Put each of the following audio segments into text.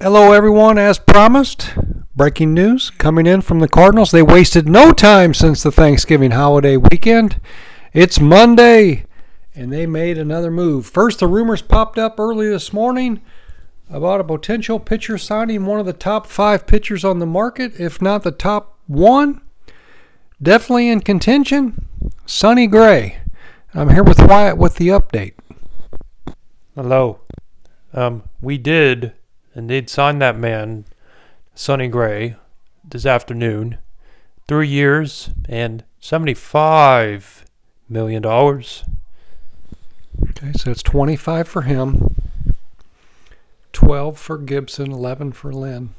Hello, everyone. As promised, breaking news coming in from the Cardinals. They wasted no time since the Thanksgiving holiday weekend. It's Monday, and they made another move. First, the rumors popped up early this morning about a potential pitcher signing one of the top five pitchers on the market, if not the top one. Definitely in contention, Sonny Gray. I'm here with Wyatt with the update. Hello. Um, we did and they'd signed that man, Sonny Gray, this afternoon. Three years and $75 million. Okay, so it's 25 for him, 12 for Gibson, 11 for Lynn.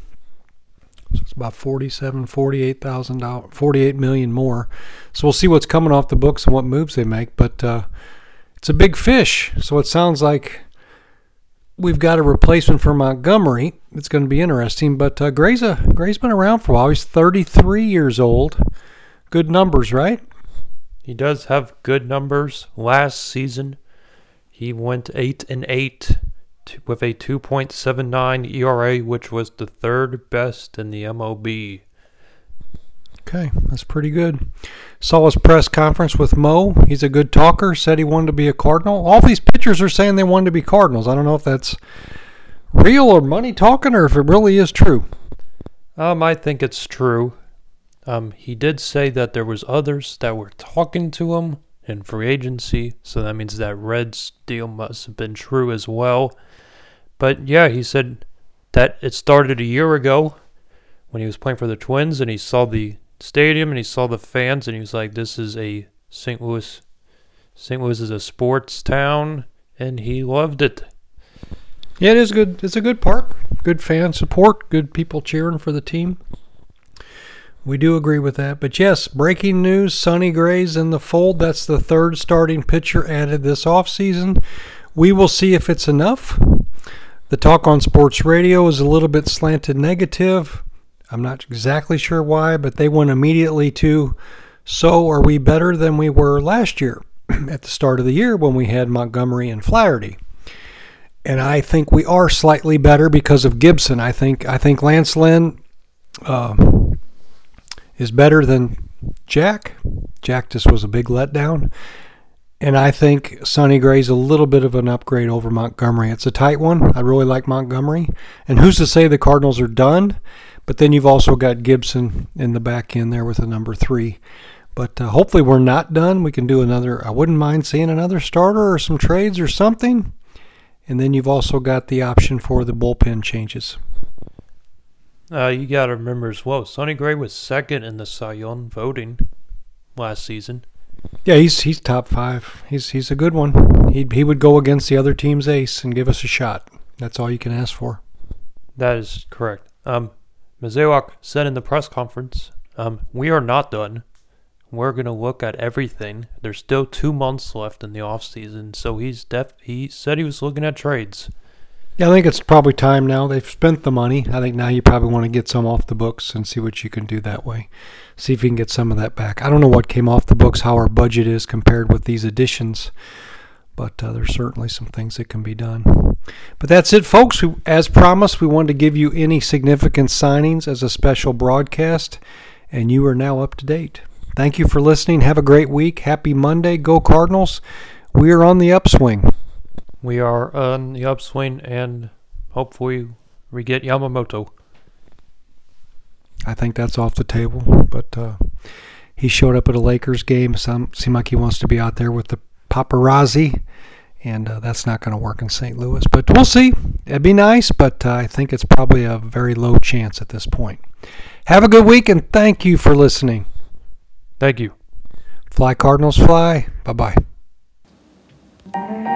About 47, 48,000 dollars, 48 million more. So we'll see what's coming off the books and what moves they make. But uh, it's a big fish. So it sounds like we've got a replacement for Montgomery. It's going to be interesting. But uh, Gray's, a, Gray's been around for a while. He's 33 years old. Good numbers, right? He does have good numbers. Last season, he went 8 and 8 with a 2.79 ERA, which was the third best in the MLB. Okay, that's pretty good. Saw his press conference with Mo. He's a good talker. Said he wanted to be a Cardinal. All these pitchers are saying they wanted to be Cardinals. I don't know if that's real or money talking or if it really is true. Um, I think it's true. Um, he did say that there was others that were talking to him in free agency, so that means that Reds deal must have been true as well. But yeah, he said that it started a year ago when he was playing for the Twins and he saw the stadium and he saw the fans and he was like, "This is a St. Louis. St. Louis is a sports town," and he loved it. Yeah, it is good. It's a good park. Good fan support. Good people cheering for the team. We do agree with that. But yes, breaking news Sonny Gray's in the fold. That's the third starting pitcher added this offseason. We will see if it's enough. The talk on sports radio is a little bit slanted negative. I'm not exactly sure why, but they went immediately to so are we better than we were last year at the start of the year when we had Montgomery and Flaherty. And I think we are slightly better because of Gibson. I think I think Lance Lynn uh, is better than Jack. Jack just was a big letdown. And I think Sonny Gray's a little bit of an upgrade over Montgomery. It's a tight one. I really like Montgomery. And who's to say the Cardinals are done? But then you've also got Gibson in the back end there with a number three. But uh, hopefully we're not done. We can do another. I wouldn't mind seeing another starter or some trades or something. And then you've also got the option for the bullpen changes. Uh, you got to remember as well, Sonny Gray was second in the Cy Young voting last season. Yeah, he's he's top five. He's he's a good one. He he would go against the other team's ace and give us a shot. That's all you can ask for. That is correct. Um, Mozeliak said in the press conference, um, "We are not done. We're going to look at everything. There's still two months left in the off season, so he's def. He said he was looking at trades." Yeah, I think it's probably time now. They've spent the money. I think now you probably want to get some off the books and see what you can do that way. See if you can get some of that back. I don't know what came off the books, how our budget is compared with these additions, but uh, there's certainly some things that can be done. But that's it, folks. As promised, we wanted to give you any significant signings as a special broadcast, and you are now up to date. Thank you for listening. Have a great week. Happy Monday. Go Cardinals. We are on the upswing. We are on the upswing, and hopefully we get Yamamoto. I think that's off the table, but uh, he showed up at a Lakers game. Some seem like he wants to be out there with the paparazzi and uh, that's not going to work in St. Louis. But we'll see. It'd be nice, but uh, I think it's probably a very low chance at this point. Have a good week, and thank you for listening. Thank you. Fly Cardinals, fly. Bye bye.